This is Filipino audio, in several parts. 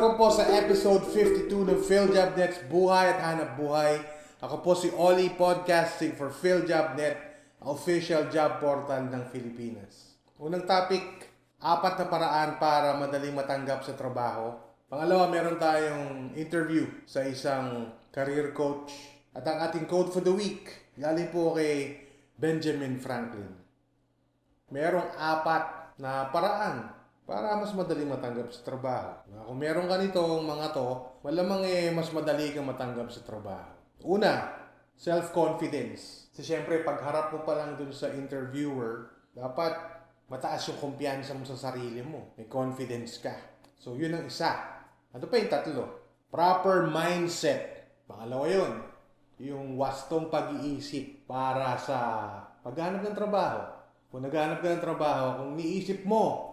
welcome po sa episode 52 ng PhilJobNet's Buhay at Hanap Buhay. Ako po si Oli Podcasting for PhilJobNet, official job portal ng Pilipinas. Unang topic, apat na paraan para madaling matanggap sa trabaho. Pangalawa, meron tayong interview sa isang career coach. At ang ating code for the week, galing po kay Benjamin Franklin. Merong apat na paraan para mas madali matanggap sa trabaho. Na kung meron ka nitong mga to, malamang eh mas madali kang matanggap sa trabaho. Una, self-confidence. Kasi syempre, pagharap mo pa lang dun sa interviewer, dapat mataas yung kumpiyansa mo sa sarili mo. May confidence ka. So, yun ang isa. Ano pa yung tatlo? Proper mindset. Pangalawa yun. Yung wastong pag-iisip para sa paghanap ng trabaho. Kung naghanap ka ng trabaho, kung niisip mo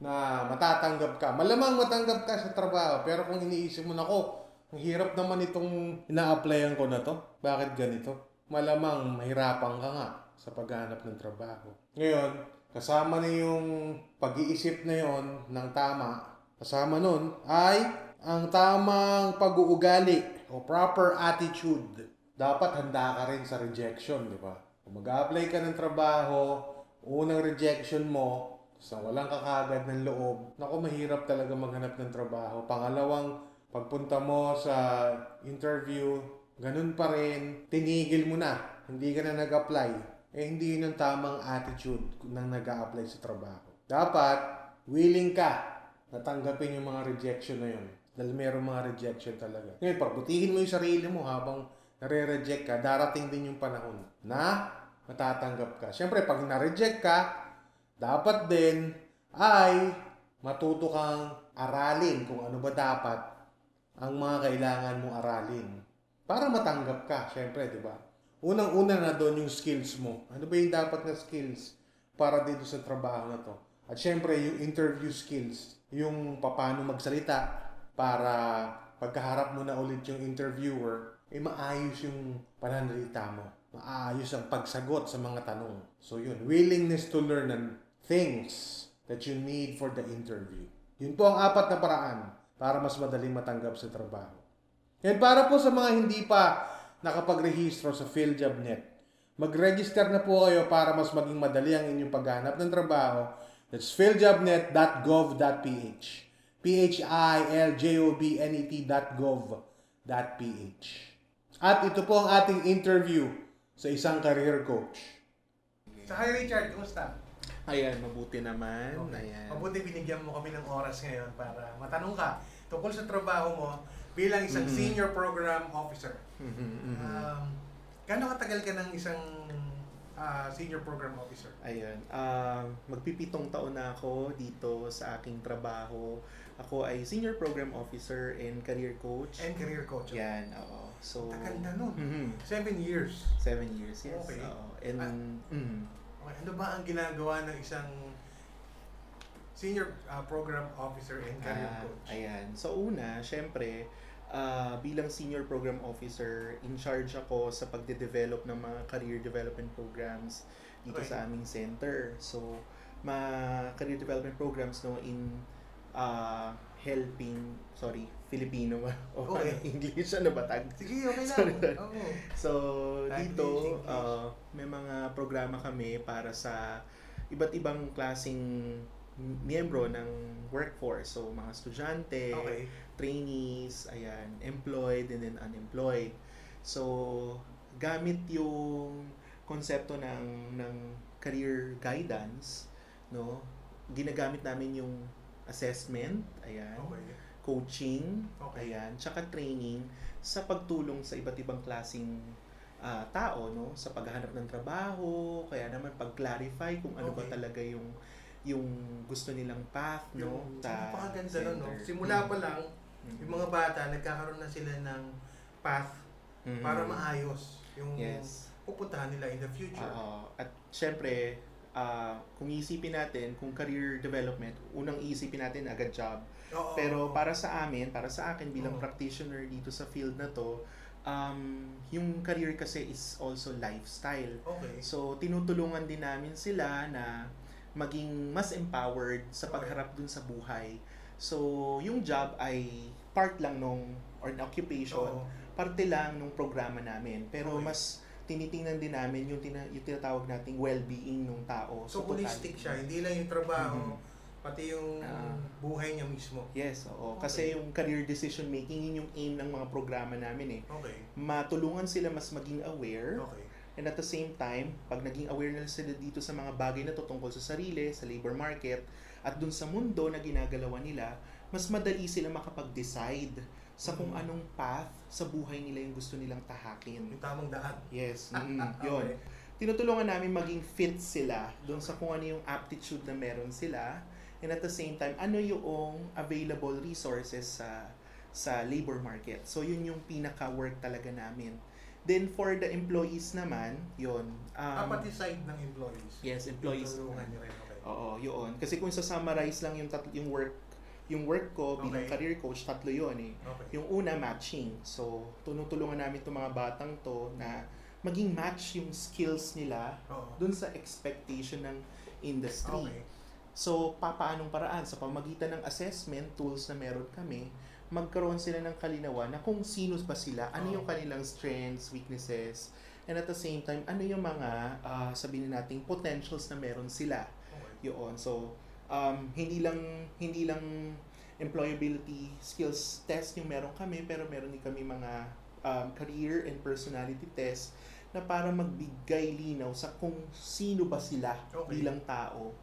na matatanggap ka. Malamang matanggap ka sa trabaho, pero kung iniisip mo na ko, ang hirap naman itong ina-applyan ko na to. Bakit ganito? Malamang mahirapan ka nga sa paghanap ng trabaho. Ngayon, kasama na yung pag-iisip na yon ng tama. Kasama nun ay ang tamang pag-uugali o proper attitude. Dapat handa ka rin sa rejection, di ba? Kung mag-apply ka ng trabaho, unang rejection mo, sa walang kakagad ng loob, naku mahirap talaga maghanap ng trabaho. Pangalawang, pagpunta mo sa interview, ganun pa rin, tinigil mo na, hindi ka na nag-apply. Eh hindi yun ang tamang attitude ng nag apply sa trabaho. Dapat, willing ka na tanggapin yung mga rejection na yun. Dahil meron mga rejection talaga. Ngayon, pagbutihin mo yung sarili mo habang nare-reject ka, darating din yung panahon na matatanggap ka. Siyempre, pag na-reject ka, dapat din ay matuto kang aralin kung ano ba dapat ang mga kailangan mong aralin para matanggap ka, syempre, di ba? Unang-una na doon yung skills mo. Ano ba yung dapat na skills para dito sa trabaho na to? At syempre, yung interview skills, yung paano magsalita para pagkaharap mo na ulit yung interviewer, eh maayos yung pananalita mo. Maayos ang pagsagot sa mga tanong. So yun, willingness to learn and things that you need for the interview. Yun po ang apat na paraan para mas madaling matanggap sa trabaho. And para po sa mga hindi pa nakapagrehistro sa PhilJobNet, mag-register na po kayo para mas maging madali ang inyong paghanap ng trabaho. That's philjobnet.gov.ph P-H-I-L-J-O-B-N-E-T.gov.ph At ito po ang ating interview sa isang career coach. So, hi Richard, kumusta? Ayan, mabuti naman. Okay. Ayan. Mabuti binigyan mo kami ng oras ngayon para matanong ka tungkol sa trabaho mo bilang isang Mhm. senior program officer. Mhm, mhm. Um, gaano katagal ka ng isang ah, senior program officer? Ayan. Ah, magpipitong taon na ako dito sa aking trabaho. Ako ay Senior Program Officer and Career Coach. And career coach. Yan, oo. So, Tagal na nun. Mhm. Seven years. Seven years, yes. Okay. Oo. And, Ah. mhm. Okay, ano ba ang ginagawa ng isang senior ah, program officer and career Ah, coach? ayan. So una, syempre, ah, bilang senior program officer, in charge ako sa pagde-develop ng mga career development programs dito Okay. sa aming center. So, mga career development programs no in ah, helping, sorry, Filipino ba? O Okay. ano, English, ano ba tag? Sige, okay lang. Sorry, sorry. Oo. So, dito, English. uh, may mga programa kami para sa iba't ibang klasing miyembro ng workforce. So, mga estudyante, Okay. trainees, ayan, employed and then unemployed. So, gamit yung konsepto ng ng career guidance, no? Ginagamit namin yung assessment, ayan, Okay. Coaching, Okay. ayan, tsaka training sa pagtulong sa iba't ibang klasing ah, tao, no? Sa paghahanap ng trabaho, kaya naman pag-clarify kung ano ba Okay. talaga yung yung gusto nilang path, no? Yung, sa napakaganda nun, no? Simula Mm. pa lang, Mm. yung mga bata, nagkakaroon na sila ng path Mhm. para maayos yung Yes. pupuntahan nila in the future. Oo. At syempre, ah, kung iisipin natin, kung career development, unang iisipin natin agad job. Oo. Pero para sa amin, para sa akin bilang Oo. practitioner dito sa field na to, um, yung career kasi is also lifestyle. Okay. So, tinutulungan din namin sila na maging mas empowered sa pagharap dun sa buhay So, yung job ay part lang nung, or an occupation, Oo. parte lang nung programa namin. Pero Okay. mas tinitingnan din namin yung, tina, yung tinatawag nating well-being ng tao. So, totality. holistic siya. Hindi lang yung trabaho, Mhm. pati yung Ah. buhay niya mismo. Yes, oo. Okay. Kasi yung career decision making, yun yung aim ng mga programa namin eh. Okay. Matulungan sila mas maging aware. Okay. And at the same time, pag naging aware na sila dito sa mga bagay na to tungkol sa sarili, sa labor market, at dun sa mundo na ginagalawan nila, mas madali sila makapag-decide sa kung Mhm. anong path sa buhay nila yung gusto nilang tahakin. Yung tamang daan. Yes, mm, yun. Okay. Tinutulungan namin maging fit sila doon sa kung ano yung aptitude na meron sila. And at the same time, ano yung available resources sa sa labor market. So, yun yung pinaka-work talaga namin. Then, for the employees naman, yun. ah, Um, pati side ng employees. yes, employees Tulungan niyo rin. Okay. Oo, yun. Kasi kung sa-summarize lang yung, tat- yung work yung work ko bilang Okay. career coach, tatlo yun eh. Okay. Yung una, matching. So, tunutulungan namin itong mga batang to na maging match yung skills nila Oo. dun sa expectation ng industry. Okay. So, papaanong paraan? Sa pamagitan ng assessment tools na meron kami, magkaroon sila ng kalinawan na kung sino ba sila, ano yung kanilang strengths, weaknesses, and at the same time, ano yung mga, ah, sabihin natin, potentials na meron sila. Okay. Yun. So, um, hindi lang hindi lang employability skills test yung meron kami, pero meron din kami mga um, career and personality test na para magbigay linaw sa kung sino ba sila Okay. bilang tao.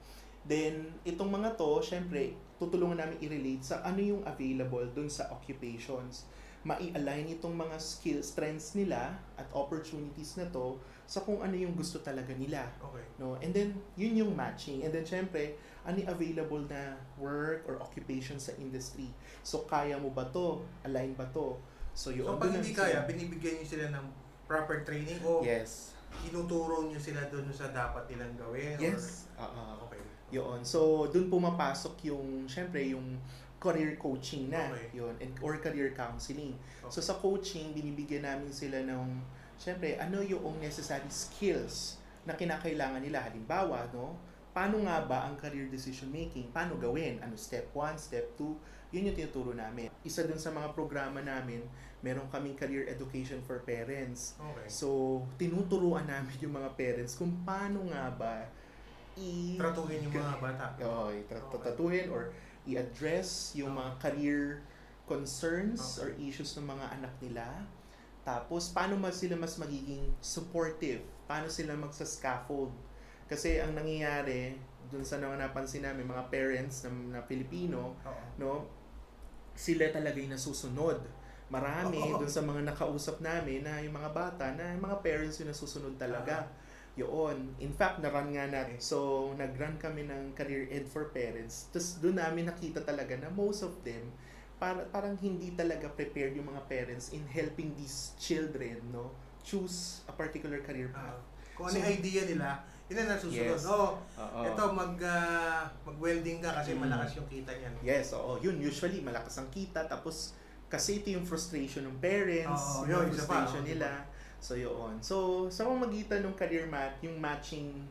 Then, itong mga to, syempre, tutulungan namin i-relate sa ano yung available dun sa occupations. Mai-align itong mga skills, strengths nila at opportunities na to sa kung ano yung gusto talaga nila. Okay. No? And then, yun yung matching. And then, syempre, ano yung available na work or occupation sa industry. So, kaya mo ba to? Align ba to? So, yun. So, Doon pag hindi kaya, binibigyan niyo sila ng proper training o Yes. tinuturo niyo sila doon sa dapat nilang gawin? Yes. Or, okay. Yun. So, dun pumapasok yung, syempre, yung career coaching na. Okay. Yun. And, or career counseling. Okay. So, sa coaching, binibigyan namin sila ng, syempre, ano yung necessary skills na kinakailangan nila. Halimbawa, no? Paano nga ba ang career decision making? Paano gawin? Ano step 1, step 2? Yun yung tinuturo namin. Isa dun sa mga programa namin, meron kaming career education for parents. Okay. So, tinuturuan namin yung mga parents kung paano nga ba i- Tratuhin yung mga bata. Oo, itatatuhin or i-address yung mga career concerns or issues ng mga anak nila. Tapos, paano mas sila mas magiging supportive? Paano sila magsa-scaffold? Kasi ang nangyayari, dun sa mga napansin namin, mga parents na, na Pilipino, Oo. no, sila talaga yung nasusunod. Marami Oo. dun sa mga nakausap namin na yung mga bata na yung mga parents yung nasusunod talaga. Yun. In fact, na-run nga natin. So, nag-run kami ng Career Ed for Parents. Tapos doon namin nakita talaga na most of them, para, parang hindi talaga prepared yung mga parents in helping these children, no? Choose a particular career Ah, path. kung ano yung So- idea nila, yun ang nasusunod. Yes. Oo, Oo. ito mag, ah, mag-welding ka kasi Mm. malakas yung kita niyan. Yes, oo. Yun, usually, malakas ang kita. Tapos, kasi ito yung frustration ng parents, Oo, yung yun, pa, frustration oo, nila. So, yun. So, sa pamamagitan ng career mat, yung matching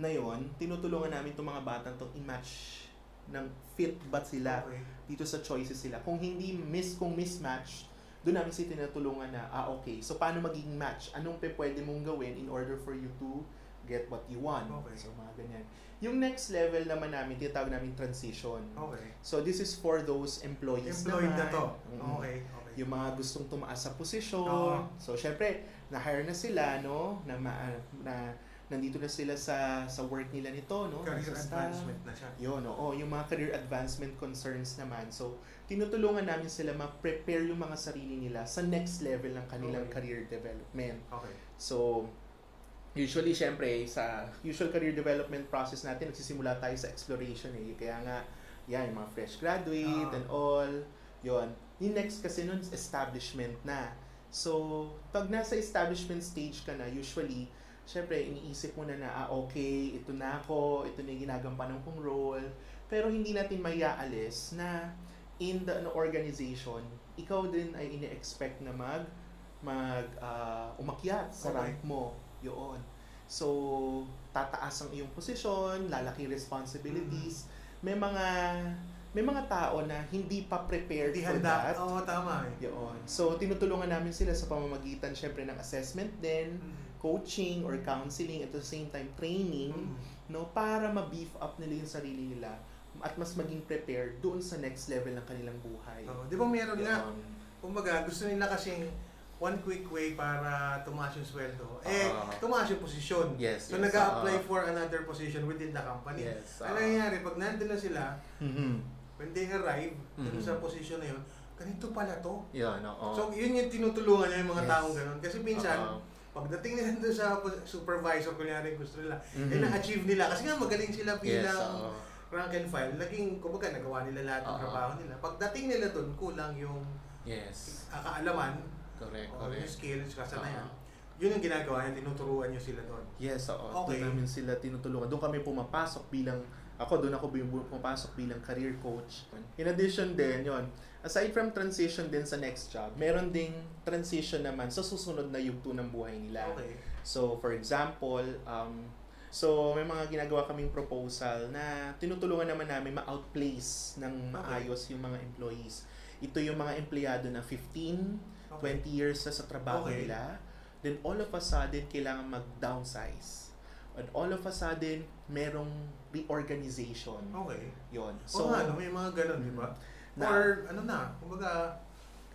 na yon tinutulungan namin itong mga batang to i-match ng fit ba sila Okay. dito sa choices sila. Kung hindi miss, kung mismatch, doon namin sila tinutulungan na, ah, okay, so paano magiging match? Anong pe pwede mong gawin in order for you to get what you want? Okay. So, mga ganyan. Yung next level naman namin, tinatawag namin transition. Okay. So, this is for those employees Employed naman. na to. Mm. Okay. Okay. Yung mga gustong tumaas sa posisyon. Oo. So, syempre, na-hire na sila, no? Na, ma- na nandito na sila sa sa work nila nito, no? Career Nasa advancement na siya. Yun, oo. Yung mga career advancement concerns naman. So, tinutulungan namin sila ma-prepare yung mga sarili nila sa next level ng kanilang Okay. career development. Okay. So, usually, syempre, sa usual career development process natin, nagsisimula tayo sa exploration eh. Kaya nga, yan, yung mga fresh graduate Ah. and all, yon Yung next kasi nun is establishment na. So, pag nasa establishment stage ka na, usually, syempre, iniisip mo na na, ah, okay, ito na ako, ito na yung ginagampanan kong role. Pero hindi natin mayaalis na in the ano, organization, ikaw din ay ini-expect na mag mag ah, umakyat sa Okay. rank mo. Yun. So, tataas ang iyong posisyon, lalaki responsibilities. May mga may mga tao na hindi pa prepared Hindi for handa. that. Oo, tama eh. Yun. So, tinutulungan namin sila sa pamamagitan syempre ng assessment din, coaching or counseling at the same time training, Mm. no, para ma-beef up nila yung sarili nila at mas maging prepared doon sa next level ng kanilang buhay. Oo. Di ba meron nga, Yun. kumbaga, gusto nila kasing one quick way para tumaas yung sweldo. Eh, Oo. tumaas yung posisyon. Yes, So, yes. nag-a-apply Oo. for another position within the company. Yes. Ano oo. nangyayari? Pag nandun na sila, Mhm. When they arrive dun Mhm. sa position na yun, ganito pala to. Yun, oo. So, yun yung tinutulungan niya yung mga Yes. taong ganun. Kasi minsan, Oo. pagdating nila doon sa supervisor, kunyari gusto nila, Mhm. eh na-achieve nila. Kasi nga magaling sila Yes, bilang oo. rank and file. Naging, kumbaga, nagawa nila lahat ng Oo. trabaho nila. Pagdating nila doon, kulang yung Yes. kaalaman, Correct, o yung correct. skills, kasanayan. Oo. Yun yung ginagawa niya, tinuturuan niyo sila doon. Yes, oo. Okay. Doon namin sila tinutulungan. Doon kami pumapasok bilang, ako doon ako pumapasok bilang career coach. In addition din, yon aside from transition din sa next job, meron ding transition naman sa susunod na yugto ng buhay nila. Okay. So, for example, um, so may mga ginagawa kaming proposal na tinutulungan naman namin ma-outplace ng maayos yung mga employees. Ito yung mga empleyado na 15, Okay. 20 years na sa trabaho Okay. nila, then all of a sudden, kailangan mag-downsize. And all of a sudden, merong reorganization. Okay. Yon. So, So, ano, may mga ganun, di ba? na- Or, ano na, kumbaga,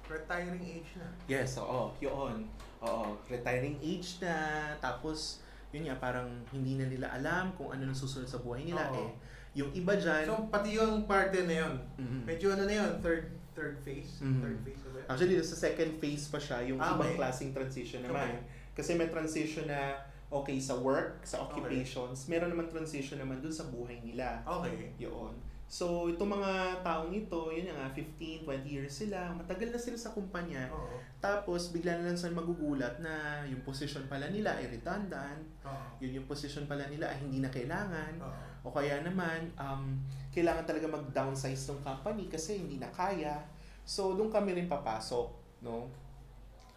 retiring age na. yes, oo, yun. Oo, retiring age na, tapos, yun nga, parang hindi na nila alam kung ano nang susunod sa buhay nila Oo. eh. Yung iba dyan, So, pati yung parte na yun, Mhm. medyo ano na yun, third third phase? Mhm. Third phase na ba yun? Actually, sa second phase pa siya, yung Ah, ibang okay. klaseng transition naman. Okay. Kasi may transition na okay sa work, sa occupations, meron naman transition naman dun sa buhay nila. Okay. Yun. So, itong mga taong ito, yun nga, 15, 20 years sila, matagal na sila sa kumpanya. Oo. Tapos, bigla na lang sila magugulat na yung position pala nila ay redundant, Oo. yun yung position pala nila ay hindi na kailangan, Oo. o kaya naman, um, kailangan talaga mag-downsize ng company kasi hindi na kaya. So, doon kami rin papasok, no?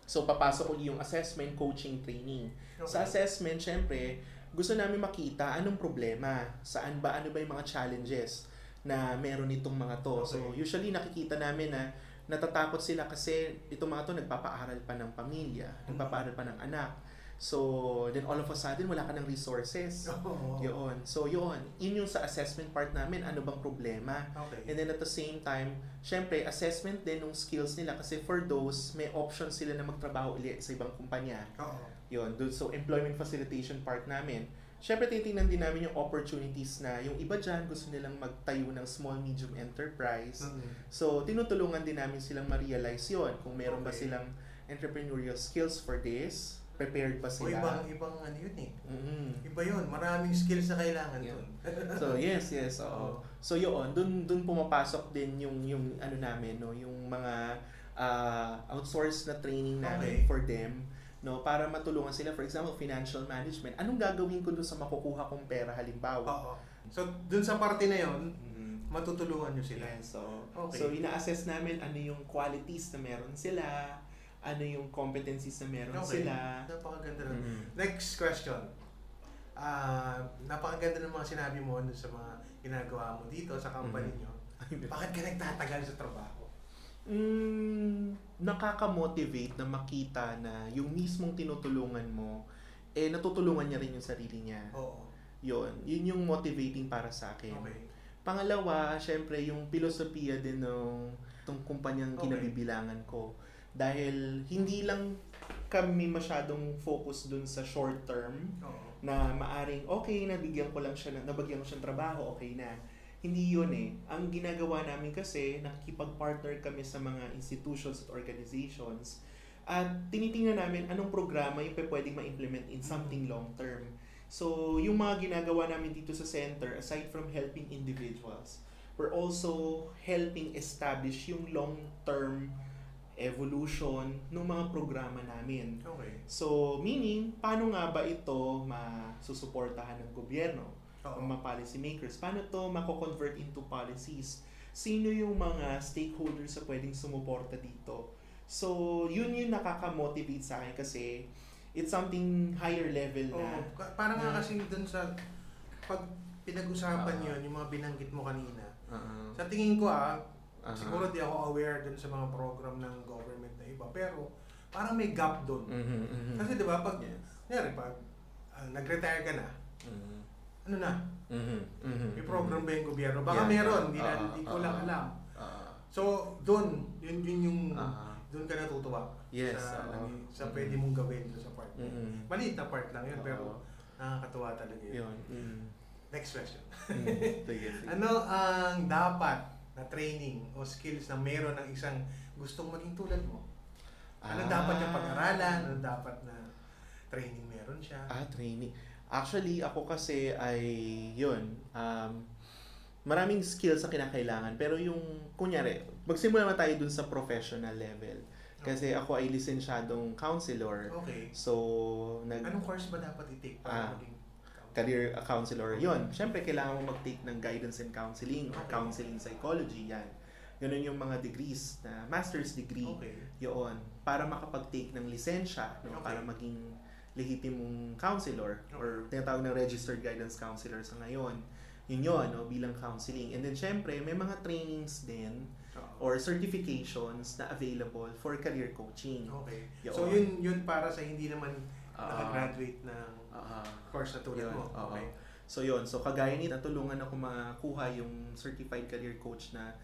So, papasok ulit yung assessment, coaching, training. Sa Okay. assessment, syempre, gusto namin makita anong problema, saan ba, ano ba yung mga challenges na meron itong mga to. So, Okay. usually nakikita namin na natatakot sila kasi itong mga to nagpapaaral pa ng pamilya, nagpapaaral pa ng anak. So, then all of a sudden, wala ka ng resources. Oo. Yun. So, yun. Yun yung sa assessment part namin, ano bang problema. Okay. And then at the same time, syempre, assessment din ng skills nila kasi for those, may option sila na magtrabaho ulit sa ibang kumpanya. Oo. Yun. So, employment facilitation part namin. Syempre, titingnan din namin yung opportunities na yung iba dyan gusto nilang magtayo ng small, medium enterprise. Mhm. So, tinutulungan din namin silang ma-realize yun. Kung meron ba Okay. silang entrepreneurial skills for this, prepared O sila. ibang, ibang ano yun eh. Mhm. Iba yun. Maraming skills na kailangan Yeah. dun. So yes, yes, oo. So yun, dun dun pumapasok din yung yung ano namin, no, yung mga ah, outsourced na training namin Okay. for them, no, para matulungan sila for example, financial management. Anong gagawin ko dun sa makukuha kong pera halimbawa? Oo. So, dun sa parte na yun, Mhm. matutulungan nyo sila. Yes, so Okay. so ina-assess namin ano yung qualities na meron sila, ano yung competencies na meron Okay. sila. Napakaganda nun. Mhm. Next question. Ah, napakaganda ng mga sinabi mo dun sa mga ginagawa mo dito sa company Mhm. nyo. Bakit ka nagtatagal sa trabaho? Mm, nakaka-motivate na makita na yung mismong tinutulungan mo, eh natutulungan niya rin yung sarili niya. Oo. Yun, yun yung motivating para sa akin. Okay. Pangalawa, syempre yung filosofiya din ng tong kumpanyang Okay. kinabibilangan ko. Dahil hindi lang kami masyadong focus dun sa short term Oo. na maaring okay, nabigyan ko lang siya, ng- nabagyan ko siya ng trabaho, okay na. Hindi yun eh. Ang ginagawa namin kasi, nakikipag-partner kami sa mga institutions at organizations at tinitingnan namin anong programa yung pwedeng ma-implement in something long term. So, yung mga ginagawa namin dito sa center, aside from helping individuals, we're also helping establish yung long-term evolution ng mga programa namin. Okay. So, meaning, paano nga ba ito masusuportahan ng gobyerno? Oo. ng mga policy makers? Paano to mako-convert into policies? Sino yung mga stakeholders na pwedeng sumuporta dito? So, yun yung nakaka-motivate sa akin kasi it's something higher level na. Oo. Parang nga kasi dun sa pag pinag-usapan Ah. yun, yung mga binanggit mo kanina. Uh-uh. Sa tingin ko ah, Aha. siguro di ako aware dun sa mga program ng government na iba. Pero parang may gap dun. Mhm, mhm. Kasi di ba, pag, Yes. kunyari, pag ah, nag-retire ka na, Mhm. ano na, Mhm, mhm, may program ba yung gobyerno? Baka Yeah. meron, hindi, na, Ah, hindi ko ah, lang ah. alam. So, doon, yun, yun yung, ah. doon ka natutuwa. Yes, Sa, nag- sa Mhm. pwede mong gawin sa part. Mhm. Maliit na part lang yun, pero Oo. nakakatuwa talaga yun. Yun. Mhm. Next question. Sige, sige. Ano ang dapat na training o skills na meron ng isang gustong maging tulad mo? Ano Ah. dapat yung pag-aralan? Ano dapat na training meron siya? Ah, training. Actually, ako kasi ay, yun, um, maraming skills ang kinakailangan. Pero yung, kunyari, magsimula na tayo dun sa professional level. Kasi ako ay lisensyadong counselor. Okay. So, nag Anong course ba dapat i-take para Ah. maging career counselor. Yun, syempre kailangan mo mag-take ng guidance and counseling or counseling psychology. Yan. Ganun yung mga degrees na master's degree. Okay. Yun. Para makapag-take ng lisensya, no? Okay. para maging lehitimong counselor or tinatawag na registered guidance counselor sa ngayon. Yun yun, no? bilang counseling. And then syempre, may mga trainings din or certifications na available for career coaching. Okay. Yun. So yun yun para sa hindi naman Ah, nakagraduate ng ah, course na tulad Yun, mo. oo. Okay. So yun, so kagaya nito, tulungan ako makuha yung certified career coach na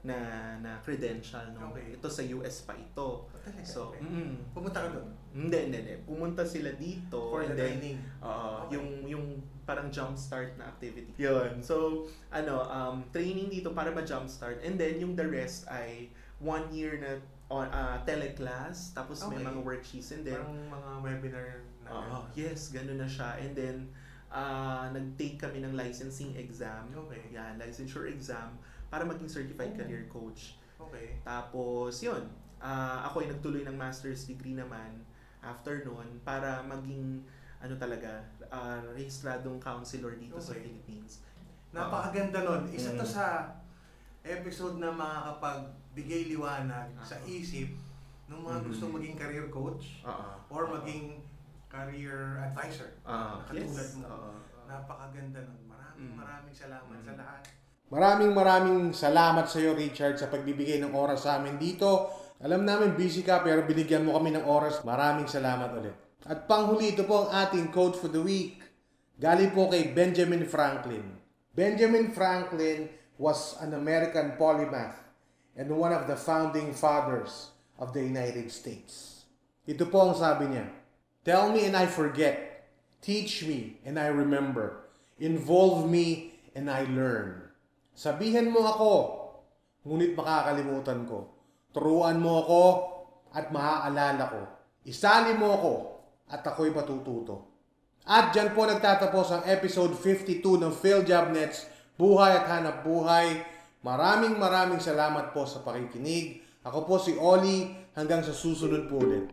na na credential no. Okay. Ito sa US pa ito. Oh, talaga? So, okay. mm, Pumunta ka doon hindi, hindi, hindi. Pumunta sila dito for the then training. Oo, Okay. yung yung parang jump start na activity. Yun. So, ano, um, training dito para ma-jump start. And then, yung the rest ay one year na on uh, teleclass, tapos may Okay. mga worksheets. And then, Parang mga webinar na Oo, yes, ganun na siya. And then, ah nag-take kami ng licensing exam. Okay. Yan, licensure exam para maging certified Oh. career coach. Okay. Tapos, yun, ah ako ay nagtuloy ng master's degree naman after nun para maging ano talaga, ah rehistradong counselor dito sa Okay. Philippines. Napakaganda nun. Isa to Mm. sa episode na makakapagbigay liwanag sa Ah. isip ng mga Mhm. gustong maging career coach Oo. or maging career advisor. Katulad yes. mo. Oo. Napakaganda nun. Maraming Mm. maraming salamat Mm. sa lahat. Maraming maraming salamat sa iyo Richard sa pagbibigay ng oras sa amin dito. Alam namin busy ka pero binigyan mo kami ng oras. Maraming salamat ulit. At panghuli ito po ang ating quote for the week. Galing po kay Benjamin Franklin. Benjamin Franklin was an American polymath and one of the founding fathers of the United States. Ito po ang sabi niya. Tell me and I forget. Teach me and I remember. Involve me and I learn. Sabihan mo ako, ngunit makakalimutan ko. Turuan mo ako at maaalala ko. Isali mo ako at ako'y matututo. At dyan po nagtatapos ang episode 52 ng PhilJobNets Buhay at Hanap Buhay. Maraming maraming salamat po sa pakikinig. Ako po si Oli. Hanggang sa susunod po ulit.